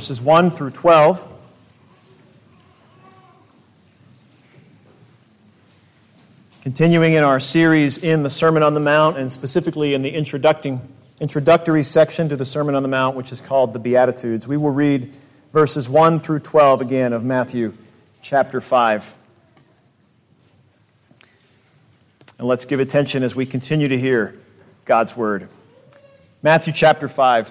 verses 1 through 12. Continuing in our series in the Sermon on the Mount, and specifically in the introductory section to the Sermon on the Mount, which is called the Beatitudes, we will read verses 1 through 12 again of Matthew chapter 5. And let's give attention as we continue to hear God's word. Matthew chapter 5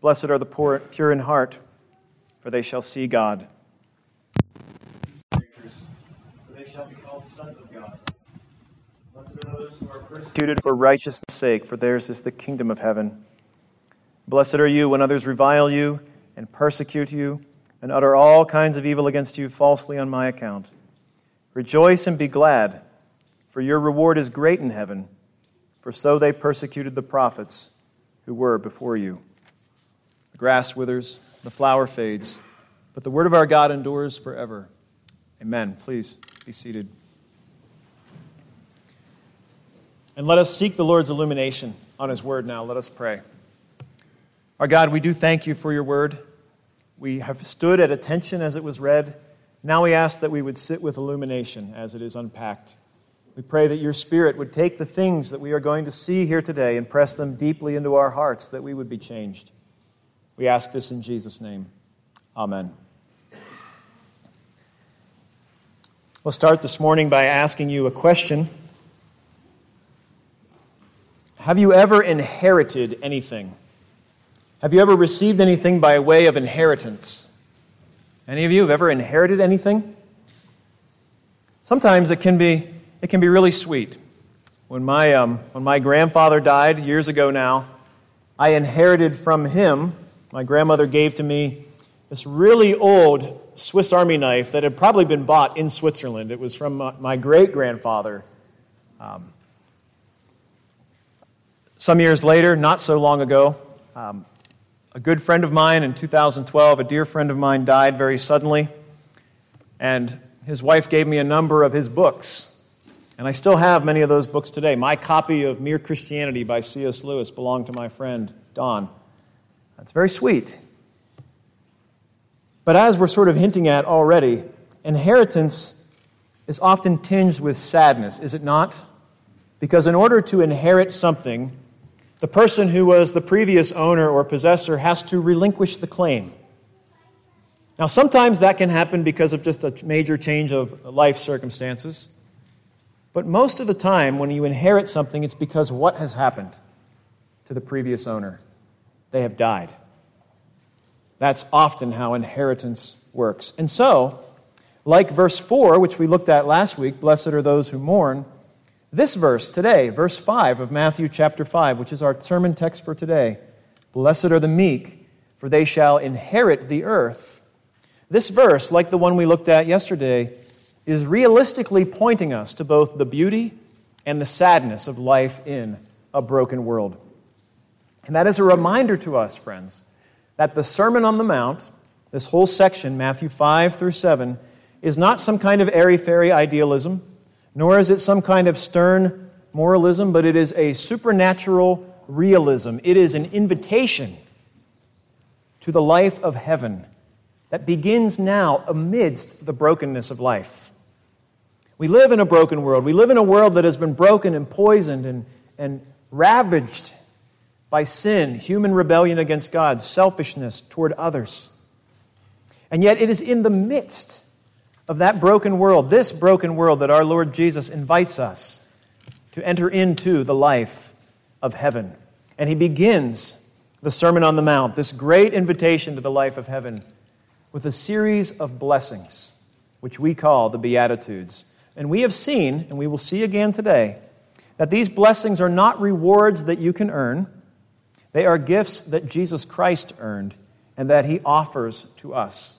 Blessed are the poor, pure in heart, for they shall see God. They shall be called sons of God. Blessed are those who are persecuted for righteousness' sake, for theirs is the kingdom of heaven. Blessed are you when others revile you and persecute you and utter all kinds of evil against you falsely on my account. Rejoice and be glad, for your reward is great in heaven, for so they persecuted the prophets who were before you. The grass withers, the flower fades, but the word of our God endures forever. Amen. Please be seated. And let us seek the Lord's illumination on his word now. Let us pray. Our God, we do thank you for your word. We have stood at attention as it was read. Now we ask that we would sit with illumination as it is unpacked. We pray that your Spirit would take the things that we are going to see here today and press them deeply into our hearts that we would be changed. We ask this in Jesus' name. Amen. We'll start this morning by asking you a question. Have you ever inherited anything? Have you ever received anything by way of inheritance? Any of you have ever inherited anything? Sometimes it can be, it can be really sweet. When my, um, when my grandfather died years ago now, I inherited from him my grandmother gave to me this really old Swiss Army knife that had probably been bought in Switzerland. It was from my great grandfather. Um, some years later, not so long ago, um, a good friend of mine in 2012, a dear friend of mine, died very suddenly. And his wife gave me a number of his books. And I still have many of those books today. My copy of Mere Christianity by C.S. Lewis belonged to my friend, Don. That's very sweet. But as we're sort of hinting at already, inheritance is often tinged with sadness, is it not? Because in order to inherit something, the person who was the previous owner or possessor has to relinquish the claim. Now, sometimes that can happen because of just a major change of life circumstances. But most of the time, when you inherit something, it's because what has happened to the previous owner they have died. That's often how inheritance works. And so, like verse 4, which we looked at last week, blessed are those who mourn, this verse today, verse 5 of Matthew chapter 5, which is our sermon text for today, blessed are the meek, for they shall inherit the earth. This verse, like the one we looked at yesterday, is realistically pointing us to both the beauty and the sadness of life in a broken world. And that is a reminder to us, friends, that the Sermon on the Mount, this whole section, Matthew 5 through 7, is not some kind of airy fairy idealism, nor is it some kind of stern moralism, but it is a supernatural realism. It is an invitation to the life of heaven that begins now amidst the brokenness of life. We live in a broken world. We live in a world that has been broken and poisoned and, and ravaged by sin, human rebellion against God, selfishness toward others. And yet, it is in the midst of that broken world, this broken world, that our Lord Jesus invites us to enter into the life of heaven. And he begins the Sermon on the Mount, this great invitation to the life of heaven, with a series of blessings, which we call the Beatitudes. And we have seen, and we will see again today, that these blessings are not rewards that you can earn. They are gifts that Jesus Christ earned and that he offers to us.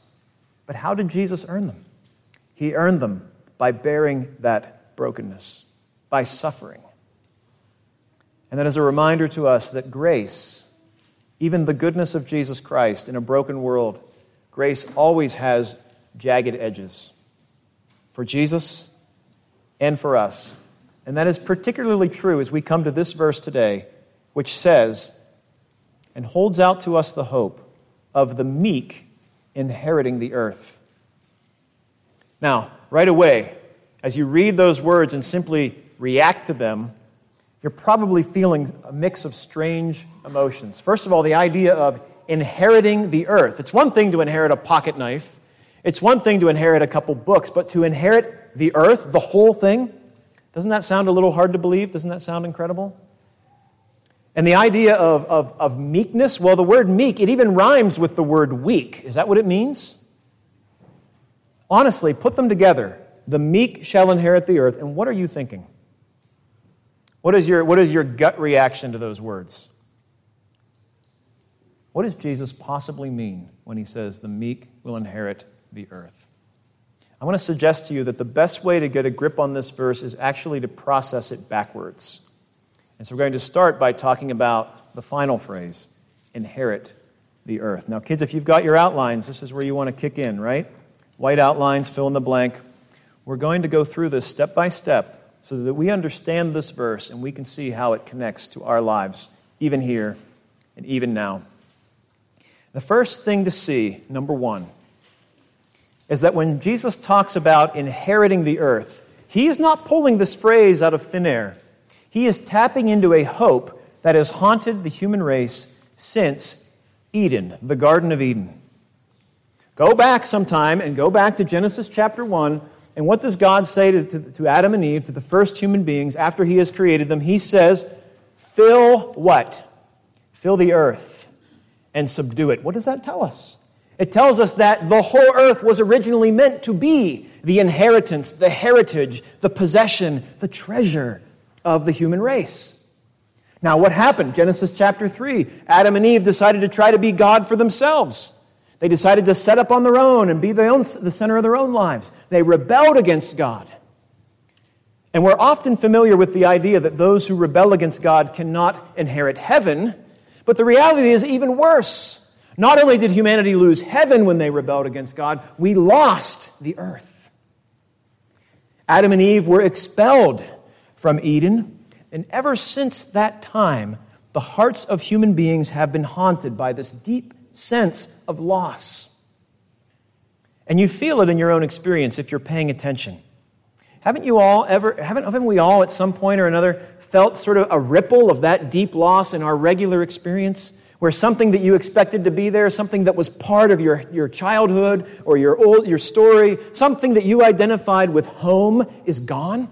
But how did Jesus earn them? He earned them by bearing that brokenness, by suffering. And that is a reminder to us that grace, even the goodness of Jesus Christ in a broken world, grace always has jagged edges for Jesus and for us. And that is particularly true as we come to this verse today, which says, and holds out to us the hope of the meek inheriting the earth. Now, right away, as you read those words and simply react to them, you're probably feeling a mix of strange emotions. First of all, the idea of inheriting the earth. It's one thing to inherit a pocket knife, it's one thing to inherit a couple books, but to inherit the earth, the whole thing, doesn't that sound a little hard to believe? Doesn't that sound incredible? And the idea of, of, of meekness, well, the word meek, it even rhymes with the word weak. Is that what it means? Honestly, put them together. The meek shall inherit the earth. And what are you thinking? What is your, what is your gut reaction to those words? What does Jesus possibly mean when he says, The meek will inherit the earth? I want to suggest to you that the best way to get a grip on this verse is actually to process it backwards. And so we're going to start by talking about the final phrase inherit the earth. Now, kids, if you've got your outlines, this is where you want to kick in, right? White outlines, fill in the blank. We're going to go through this step by step so that we understand this verse and we can see how it connects to our lives, even here and even now. The first thing to see, number one, is that when Jesus talks about inheriting the earth, he is not pulling this phrase out of thin air. He is tapping into a hope that has haunted the human race since Eden, the Garden of Eden. Go back sometime and go back to Genesis chapter 1. And what does God say to, to, to Adam and Eve, to the first human beings, after He has created them? He says, Fill what? Fill the earth and subdue it. What does that tell us? It tells us that the whole earth was originally meant to be the inheritance, the heritage, the possession, the treasure of the human race. Now, what happened? Genesis chapter 3 Adam and Eve decided to try to be God for themselves. They decided to set up on their own and be the, own, the center of their own lives. They rebelled against God. And we're often familiar with the idea that those who rebel against God cannot inherit heaven, but the reality is even worse. Not only did humanity lose heaven when they rebelled against God, we lost the earth. Adam and Eve were expelled from Eden, and ever since that time, the hearts of human beings have been haunted by this deep sense of loss. And you feel it in your own experience if you're paying attention. Haven't you all ever, haven't, haven't we all at some point or another felt sort of a ripple of that deep loss in our regular experience? where something that you expected to be there, something that was part of your, your childhood or your, old, your story, something that you identified with home is gone?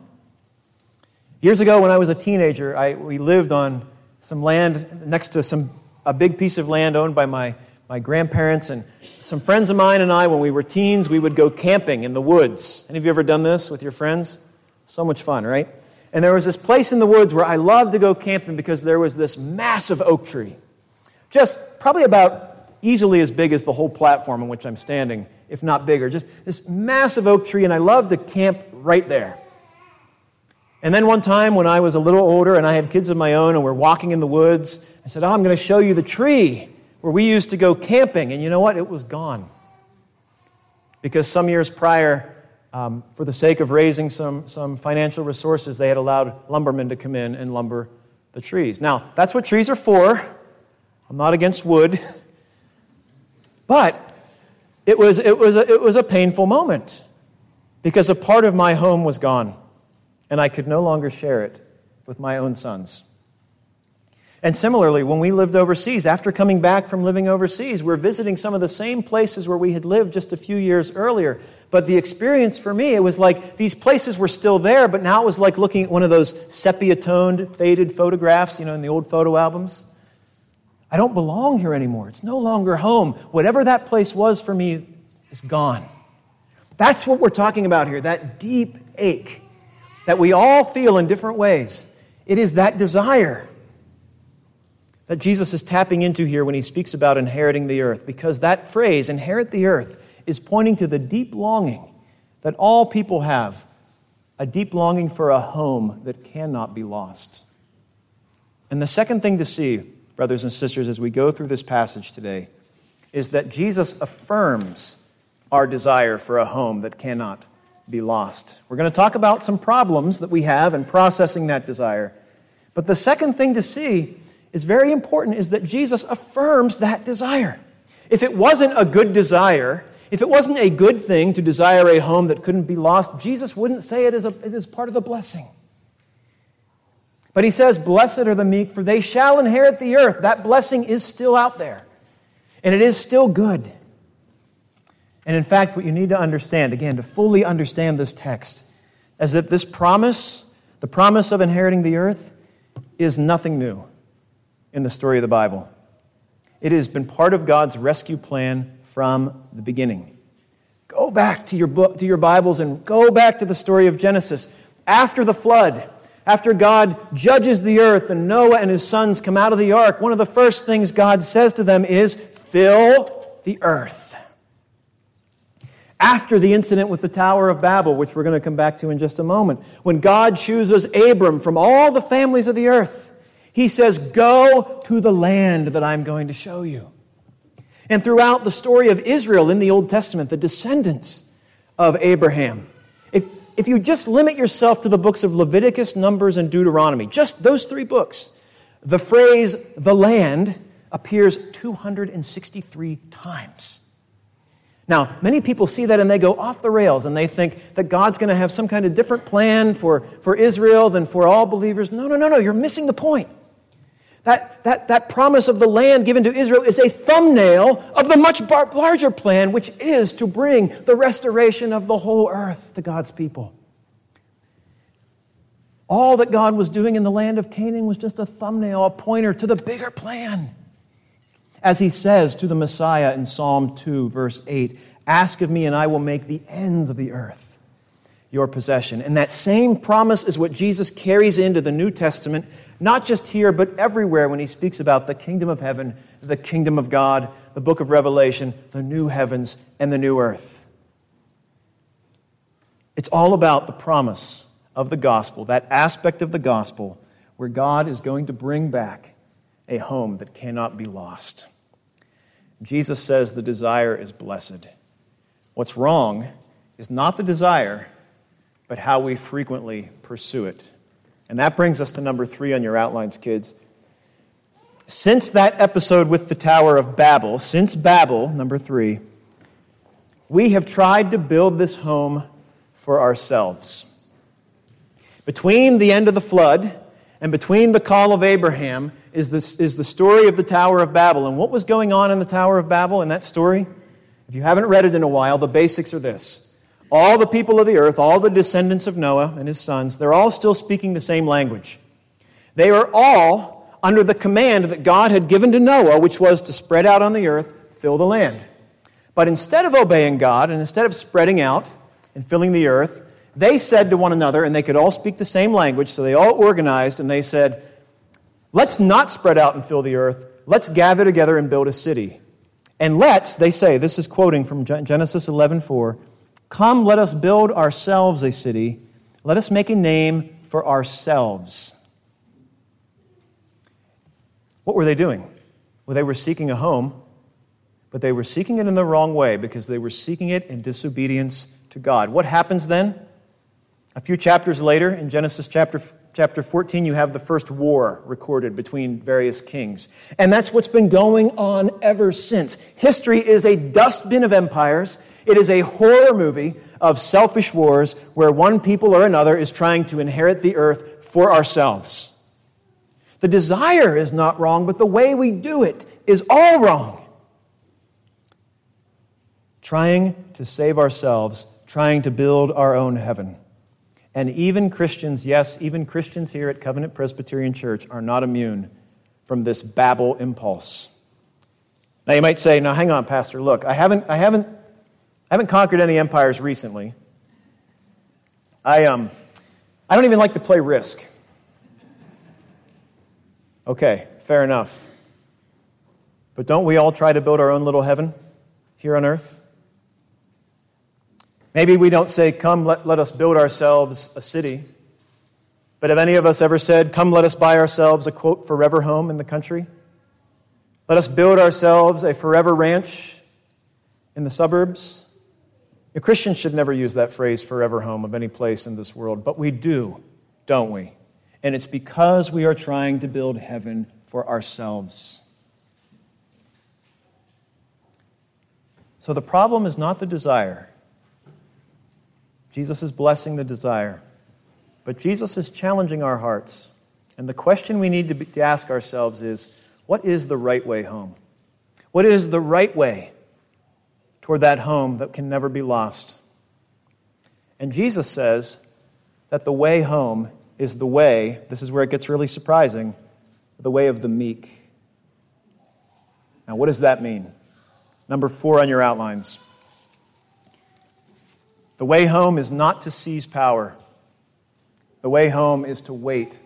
Years ago, when I was a teenager, I, we lived on some land next to some, a big piece of land owned by my, my grandparents. And some friends of mine and I, when we were teens, we would go camping in the woods. Any of you ever done this with your friends? So much fun, right? And there was this place in the woods where I loved to go camping because there was this massive oak tree. Just probably about easily as big as the whole platform on which I'm standing, if not bigger. Just this massive oak tree, and I loved to camp right there. And then one time when I was a little older and I had kids of my own and we're walking in the woods, I said, Oh, I'm going to show you the tree where we used to go camping. And you know what? It was gone. Because some years prior, um, for the sake of raising some, some financial resources, they had allowed lumbermen to come in and lumber the trees. Now, that's what trees are for. I'm not against wood. But it was, it, was a, it was a painful moment because a part of my home was gone and I could no longer share it with my own sons. And similarly, when we lived overseas, after coming back from living overseas, we're visiting some of the same places where we had lived just a few years earlier. But the experience for me, it was like these places were still there, but now it was like looking at one of those sepia toned, faded photographs, you know, in the old photo albums. I don't belong here anymore. It's no longer home. Whatever that place was for me is gone. That's what we're talking about here that deep ache that we all feel in different ways. It is that desire that Jesus is tapping into here when he speaks about inheriting the earth, because that phrase, inherit the earth, is pointing to the deep longing that all people have a deep longing for a home that cannot be lost. And the second thing to see, brothers and sisters, as we go through this passage today, is that Jesus affirms our desire for a home that cannot be lost. We're going to talk about some problems that we have in processing that desire. But the second thing to see is very important is that Jesus affirms that desire. If it wasn't a good desire, if it wasn't a good thing to desire a home that couldn't be lost, Jesus wouldn't say it is, a, as part of the blessing. But he says, Blessed are the meek, for they shall inherit the earth. That blessing is still out there, and it is still good. And in fact, what you need to understand, again, to fully understand this text, is that this promise, the promise of inheriting the earth, is nothing new in the story of the Bible. It has been part of God's rescue plan from the beginning. Go back to your book, to your Bibles, and go back to the story of Genesis. After the flood, after God judges the earth and Noah and his sons come out of the ark, one of the first things God says to them is, Fill the earth after the incident with the Tower of Babel, which we're going to come back to in just a moment. When God chooses Abram from all the families of the earth, he says, Go to the land that I'm going to show you. And throughout the story of Israel in the Old Testament, the descendants of Abraham, if, if you just limit yourself to the books of Leviticus, Numbers, and Deuteronomy, just those three books, the phrase the land appears 263 times. Now, many people see that and they go off the rails and they think that God's going to have some kind of different plan for, for Israel than for all believers. No, no, no, no, you're missing the point. That, that, that promise of the land given to Israel is a thumbnail of the much bar- larger plan, which is to bring the restoration of the whole earth to God's people. All that God was doing in the land of Canaan was just a thumbnail, a pointer to the bigger plan. As he says to the Messiah in Psalm 2, verse 8 Ask of me, and I will make the ends of the earth your possession. And that same promise is what Jesus carries into the New Testament, not just here, but everywhere when he speaks about the kingdom of heaven, the kingdom of God, the book of Revelation, the new heavens, and the new earth. It's all about the promise of the gospel, that aspect of the gospel where God is going to bring back a home that cannot be lost. Jesus says the desire is blessed. What's wrong is not the desire, but how we frequently pursue it. And that brings us to number three on your outlines, kids. Since that episode with the Tower of Babel, since Babel, number three, we have tried to build this home for ourselves. Between the end of the flood and between the call of Abraham is, this, is the story of the Tower of Babel. And what was going on in the Tower of Babel in that story? If you haven't read it in a while, the basics are this. All the people of the earth, all the descendants of Noah and his sons, they're all still speaking the same language. They are all under the command that God had given to Noah, which was to spread out on the earth, fill the land. But instead of obeying God and instead of spreading out and filling the earth, they said to one another, and they could all speak the same language, so they all organized and they said, Let's not spread out and fill the earth. Let's gather together and build a city. And let's, they say, this is quoting from Genesis 11:4, Come, let us build ourselves a city. Let us make a name for ourselves. What were they doing? Well, they were seeking a home, but they were seeking it in the wrong way because they were seeking it in disobedience to God. What happens then? A few chapters later, in Genesis chapter, chapter 14, you have the first war recorded between various kings. And that's what's been going on ever since. History is a dustbin of empires, it is a horror movie of selfish wars where one people or another is trying to inherit the earth for ourselves. The desire is not wrong, but the way we do it is all wrong. Trying to save ourselves, trying to build our own heaven. And even Christians, yes, even Christians here at Covenant Presbyterian Church are not immune from this Babel impulse. Now you might say, now hang on, Pastor, look, I haven't, I haven't, I haven't conquered any empires recently. I, um, I don't even like to play risk. Okay, fair enough. But don't we all try to build our own little heaven here on earth? Maybe we don't say, Come, let, let us build ourselves a city. But have any of us ever said, Come, let us buy ourselves a quote, forever home in the country? Let us build ourselves a forever ranch in the suburbs? A Christian should never use that phrase, forever home, of any place in this world, but we do, don't we? And it's because we are trying to build heaven for ourselves. So the problem is not the desire. Jesus is blessing the desire. But Jesus is challenging our hearts. And the question we need to, be, to, ask ourselves is what is the right way home? What is the right way toward that home that can never be lost? And Jesus says that the way home is the way, this is where it gets really surprising, the way of the meek. Now, what does that mean? Number four on your outlines. The way home is not to seize power. The way home is to wait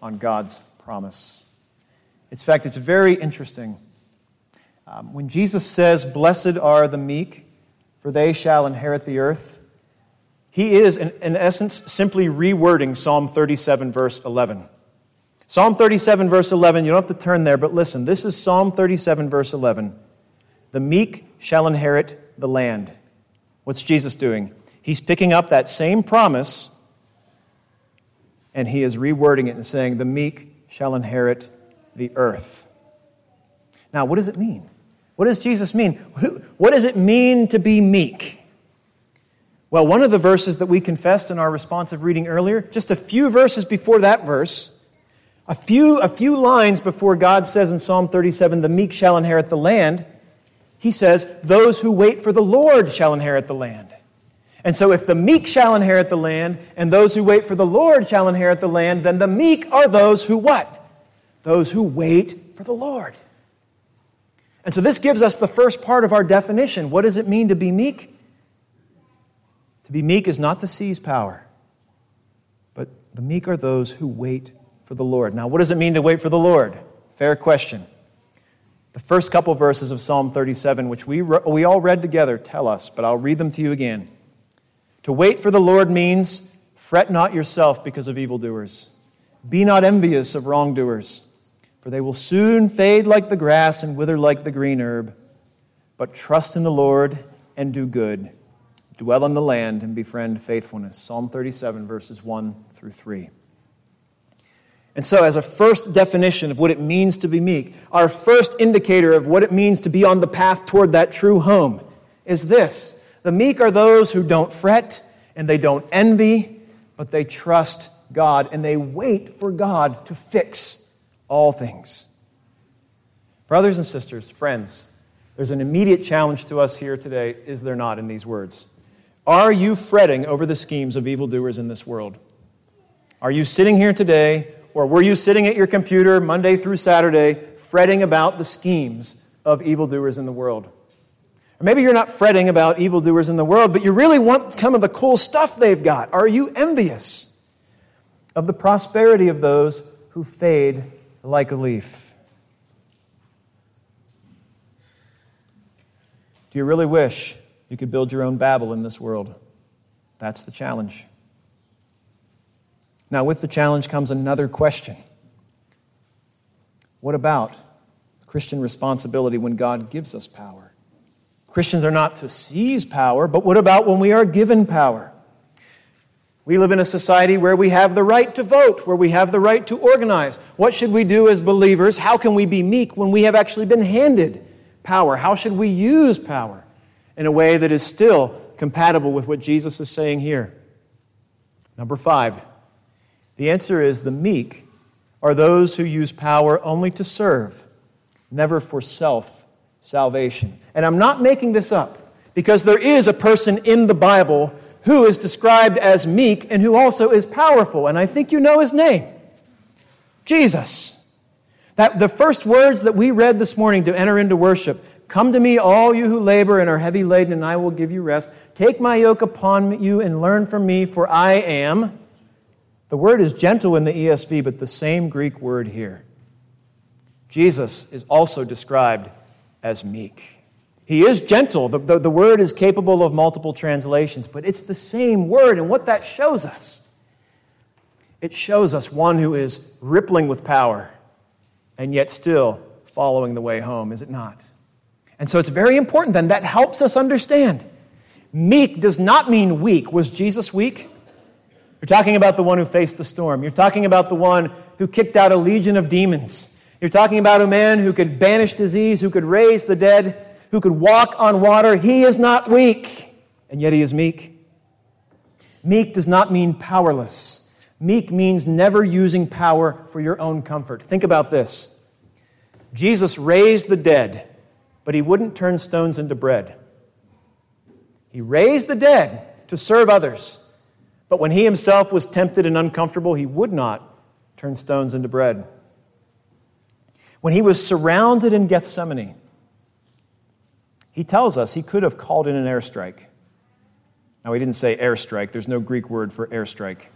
on God's promise. In fact, it's very interesting. Um, when Jesus says, Blessed are the meek, for they shall inherit the earth, he is, in, in essence, simply rewording Psalm 37, verse 11. Psalm 37, verse 11, you don't have to turn there, but listen. This is Psalm 37, verse 11. The meek shall inherit the land. What's Jesus doing? He's picking up that same promise and he is rewording it and saying, The meek shall inherit the earth. Now, what does it mean? What does Jesus mean? What does it mean to be meek? Well, one of the verses that we confessed in our responsive reading earlier, just a few verses before that verse, a few, a few lines before God says in Psalm 37, The meek shall inherit the land, he says, Those who wait for the Lord shall inherit the land. And so, if the meek shall inherit the land, and those who wait for the Lord shall inherit the land, then the meek are those who what? Those who wait for the Lord. And so, this gives us the first part of our definition. What does it mean to be meek? To be meek is not to seize power, but the meek are those who wait for the Lord. Now, what does it mean to wait for the Lord? Fair question. The first couple verses of Psalm 37, which we, we all read together, tell us, but I'll read them to you again. To wait for the Lord means fret not yourself because of evildoers. Be not envious of wrongdoers, for they will soon fade like the grass and wither like the green herb. But trust in the Lord and do good. Dwell in the land and befriend faithfulness. Psalm 37, verses 1 through 3. And so, as a first definition of what it means to be meek, our first indicator of what it means to be on the path toward that true home is this The meek are those who don't fret and they don't envy, but they trust God and they wait for God to fix all things. Brothers and sisters, friends, there's an immediate challenge to us here today, is there not, in these words? Are you fretting over the schemes of evildoers in this world? Are you sitting here today or were you sitting at your computer Monday through Saturday fretting about the schemes of evildoers in the world? Or maybe you're not fretting about evildoers in the world, but you really want some of the cool stuff they've got. Are you envious of the prosperity of those who fade like a leaf? Do you really wish you could build your own Babel in this world? That's the challenge. Now, with the challenge comes another question What about Christian responsibility when God gives us power? Christians are not to seize power, but what about when we are given power? We live in a society where we have the right to vote, where we have the right to organize. What should we do as believers? How can we be meek when we have actually been handed power? How should we use power in a way that is still compatible with what Jesus is saying here? Number five, the answer is the meek are those who use power only to serve, never for self salvation. And I'm not making this up because there is a person in the Bible who is described as meek and who also is powerful. And I think you know his name Jesus. That the first words that we read this morning to enter into worship Come to me, all you who labor and are heavy laden, and I will give you rest. Take my yoke upon you and learn from me, for I am the word is gentle in the ESV, but the same Greek word here. Jesus is also described as meek. He is gentle. The, the, the, word is capable of multiple translations, but it's the same word. And what that shows us, it shows us one who is rippling with power and yet still following the way home, is it not? And so it's very important then. That helps us understand. Meek does not mean weak. Was Jesus weak? You're talking about the one who faced the storm. You're talking about the one who kicked out a legion of demons. You're talking about a man who could banish disease, who could raise the dead, who could walk on water. He is not weak, and yet he is meek. Meek does not mean powerless. Meek means never using power for your own comfort. Think about this Jesus raised the dead, but he wouldn't turn stones into bread. He raised the dead to serve others. But when he himself was tempted and uncomfortable, he would not turn stones into bread. When he was surrounded in Gethsemane, he tells us he could have called in an airstrike. Now, he didn't say airstrike, there's no Greek word for airstrike.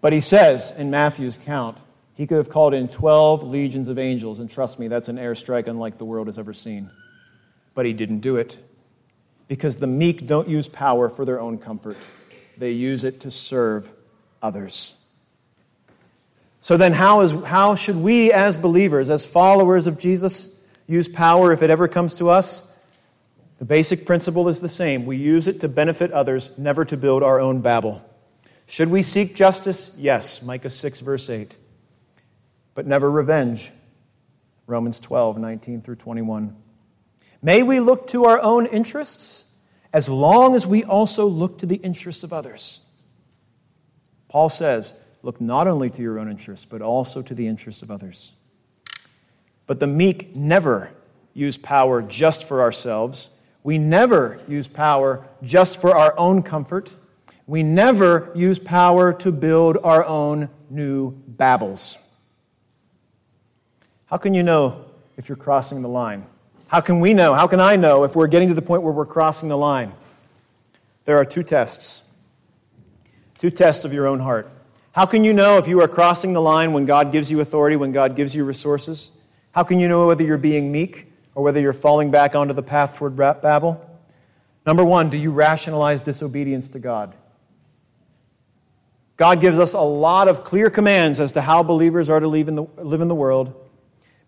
But he says in Matthew's account, he could have called in 12 legions of angels, and trust me, that's an airstrike unlike the world has ever seen. But he didn't do it because the meek don't use power for their own comfort they use it to serve others. So then, how, is, how should we as believers, as followers of Jesus, use power if it ever comes to us? The basic principle is the same. We use it to benefit others, never to build our own Babel. Should we seek justice? Yes, Micah 6, verse 8. But never revenge. Romans 12, 19 through 21. May we look to our own interests? as long as we also look to the interests of others. Paul says, look not only to your own interests, but also to the interests of others. But the meek never use power just for ourselves. We never use power just for our own comfort. We never use power to build our own new Babels. How can you know if you're crossing the line? How can we know? How can I know if we're getting to the point where we're crossing the line? There are two tests. Two tests of your own heart. How can you know if you are crossing the line when God gives you authority, when God gives you resources? How can you know whether you're being meek or whether you're falling back onto the path toward Babel? Number one, do you rationalize disobedience to God? God gives us a lot of clear commands as to how believers are to live in the, live in the world.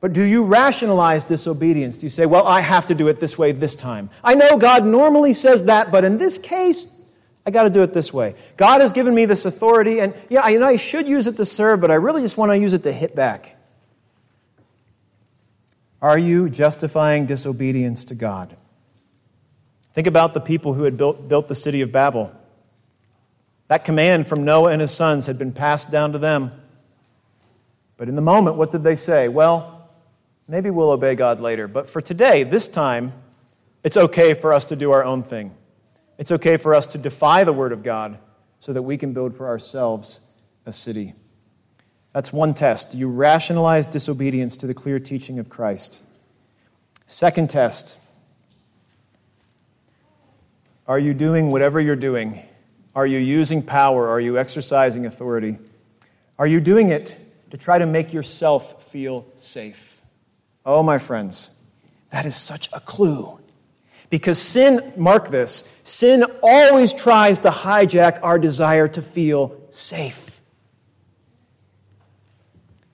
But do you rationalize disobedience? Do you say, well, I have to do it this way this time? I know God normally says that, but in this case, I got to do it this way. God has given me this authority, and yeah, I, you know, I should use it to serve, but I really just want to use it to hit back. Are you justifying disobedience to God? Think about the people who had built, built the city of Babel. That command from Noah and his sons had been passed down to them. But in the moment, what did they say? Well, Maybe we'll obey God later. But for today, this time, it's okay for us to do our own thing. It's okay for us to defy the Word of God so that we can build for ourselves a city. That's one test. Do you rationalize disobedience to the clear teaching of Christ? Second test Are you doing whatever you're doing? Are you using power? Are you exercising authority? Are you doing it to try to make yourself feel safe? Oh, my friends, that is such a clue. Because sin, mark this, sin always tries to hijack our desire to feel safe.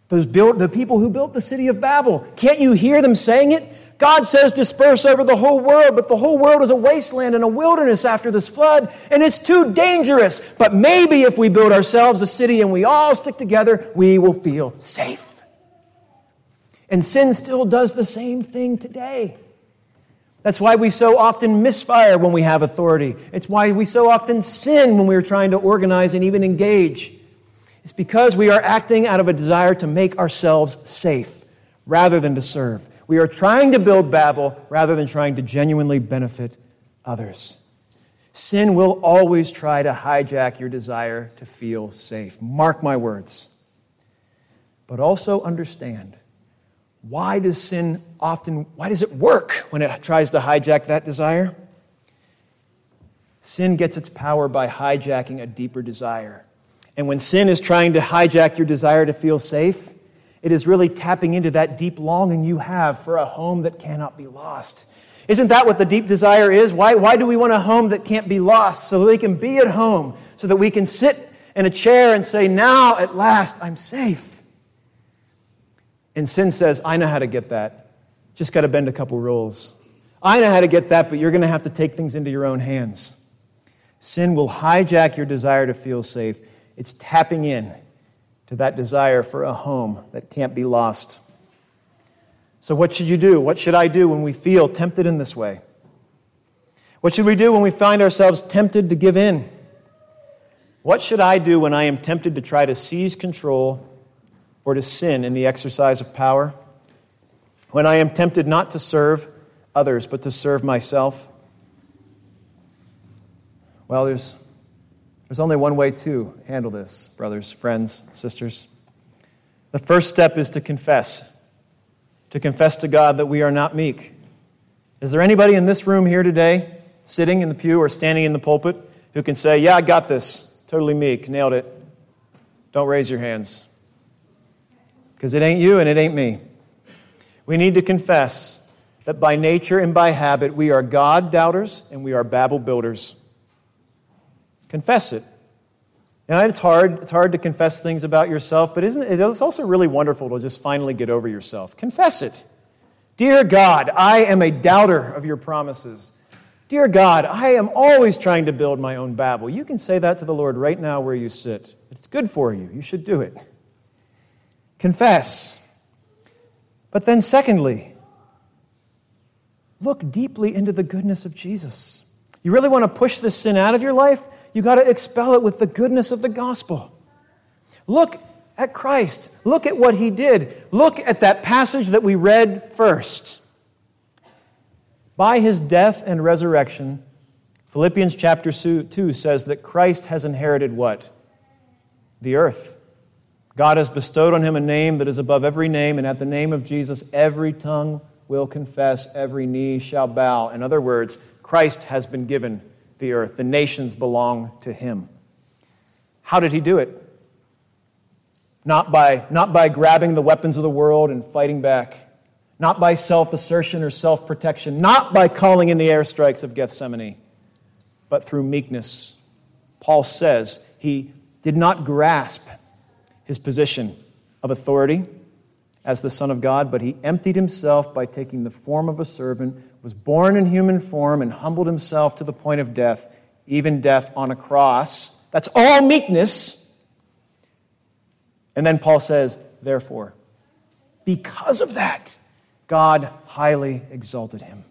Those built, the people who built the city of Babel, can't you hear them saying it? God says disperse over the whole world, but the whole world is a wasteland and a wilderness after this flood, and it's too dangerous. But maybe if we build ourselves a city and we all stick together, we will feel safe. And sin still does the same thing today. That's why we so often misfire when we have authority. It's why we so often sin when we're trying to organize and even engage. It's because we are acting out of a desire to make ourselves safe rather than to serve. We are trying to build Babel rather than trying to genuinely benefit others. Sin will always try to hijack your desire to feel safe. Mark my words. But also understand why does sin often, why does it work when it tries to hijack that desire? Sin gets its power by hijacking a deeper desire. And when sin is trying to hijack your desire to feel safe, It is really tapping into that deep longing you have for a home that cannot be lost. Isn't that what the deep desire is? Why, why do we want a home that can't be lost? So that we can be at home, so that we can sit in a chair and say, Now at last I'm safe. And sin says, I know how to get that. Just got to bend a couple rules. I know how to get that, but you're going to have to take things into your own hands. Sin will hijack your desire to feel safe. It's tapping in to that desire for a home that can't be lost. So, what should you do? What should I do when we feel tempted in this way? What should we do when we find ourselves tempted to give in? What should I do when I am tempted to try to seize control or to sin in the exercise of power? When I am tempted not to serve others but to serve myself? Well, there's, there's only one way to handle this, brothers, friends, sisters. The first step is to confess to confess to God that we are not meek. Is there anybody in this room here today, sitting in the pew or standing in the pulpit, who can say, Yeah, I got this, totally meek, nailed it? Don't raise your hands. Because it ain't you and it ain't me. We need to confess that by nature and by habit we are God doubters and we are Babel builders. Confess it. And it's hard, it's hard to confess things about yourself, but isn't it, it's also really wonderful to just finally get over yourself. Confess it. Dear God, I am a doubter of your promises. Dear God, I am always trying to build my own Babel. You can say that to the Lord right now where you sit. It's good for you. You should do it. Confess. But then, secondly, look deeply into the goodness of Jesus. You really want to push this sin out of your life? you got to expel it with the goodness of the gospel. Look at Christ. Look at what he did. Look at that passage that we read first. By his death and resurrection, Philippians chapter 2 says that Christ has inherited what? The earth. God has bestowed on him a name that is above every name, and at the name of Jesus, every tongue will confess, every knee shall bow. In other words, Christ has been given the earth. The nations belong to him. How did he do it? Not by, not by grabbing the weapons of the world and fighting back, not by self assertion or self protection, not by calling in the airstrikes of Gethsemane, but through meekness. Paul says he did not grasp his position of authority as the Son of God, but he emptied himself by taking the form of a servant was born in human form and humbled himself to the point of death, even death on a cross. That's all meekness. And then Paul says, therefore, because of that, God highly exalted him.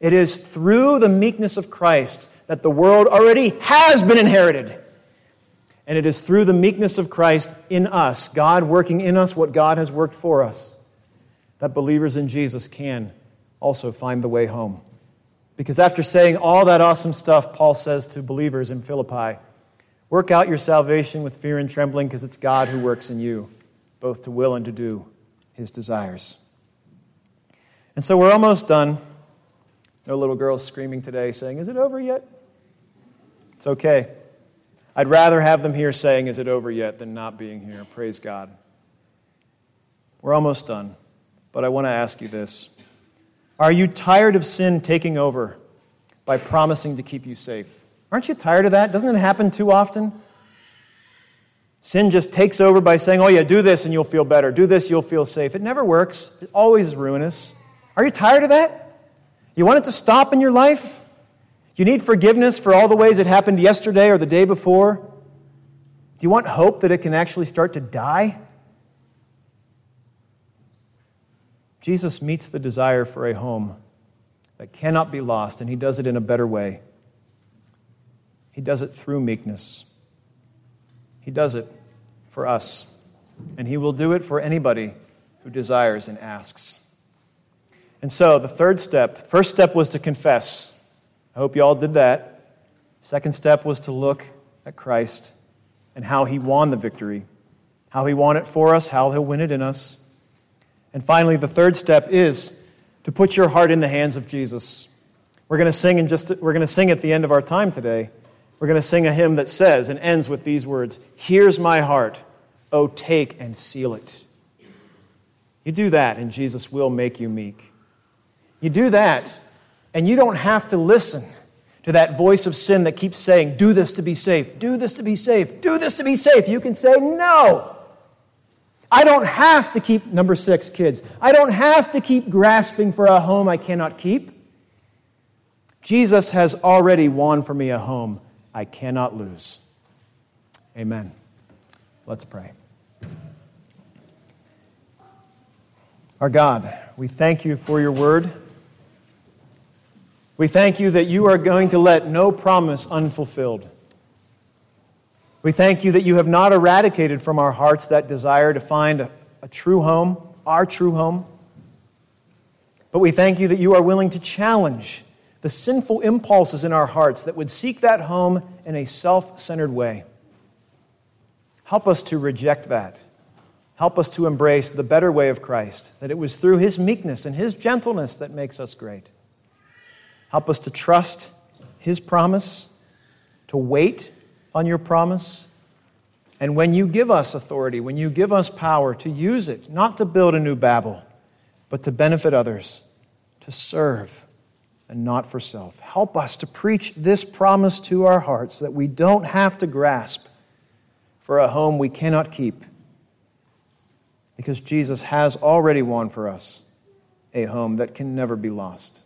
It is through the meekness of Christ that the world already has been inherited. And it is through the meekness of Christ in us, God working in us what God has worked for us, that believers in Jesus can also find the way home. Because after saying all that awesome stuff, Paul says to believers in Philippi, Work out your salvation with fear and trembling, because it's God who works in you, both to will and to do his desires. And so we're almost done. No little girls screaming today saying, Is it over yet? It's okay. I'd rather have them here saying, Is it over yet, than not being here. Praise God. We're almost done. But I want to ask you this are you tired of sin taking over by promising to keep you safe? Aren't you tired of that? Doesn't it happen too often? Sin just takes over by saying, oh, yeah, do this and you'll feel better. Do this, you'll feel safe. It never works, it always is ruinous. Are you tired of that? You want it to stop in your life? You need forgiveness for all the ways it happened yesterday or the day before? Do you want hope that it can actually start to die? Jesus meets the desire for a home that cannot be lost, and he does it in a better way. He does it through meekness. He does it for us, and he will do it for anybody who desires and asks. And so, the third step first step was to confess. I hope you all did that. Second step was to look at Christ and how he won the victory, how he won it for us, how he'll win it in us. And finally, the third step is to put your heart in the hands of Jesus. We're going to sing in just we're going to sing at the end of our time today. We're going to sing a hymn that says and ends with these words, "Here's my heart, oh take and seal it." You do that, and Jesus will make you meek. You do that, and you don't have to listen to that voice of sin that keeps saying, Do this to be safe, do this to be safe, do this to be safe. You can say, No. I don't have to keep, number six, kids, I don't have to keep grasping for a home I cannot keep. Jesus has already won for me a home I cannot lose. Amen. Let's pray. Our God, we thank you for your word. We thank you that you are going to let no promise unfulfilled. We thank you that you have not eradicated from our hearts that desire to find a, a, true home, our true home. But we thank you that you are willing to challenge the sinful impulses in our hearts that would seek that home in a self centered way. Help us to reject that Help us to embrace the better way of Christ, that it was through his meekness and his gentleness that makes us great. Help us to trust his promise, to wait on your promise. And when you give us authority, when you give us power, to use it, not to build a new Babel, but to benefit others, to serve, and not for self. Help us to preach this promise to our hearts that we don't have to grasp for a home we cannot keep because Jesus has already won for us a home that can never be lost.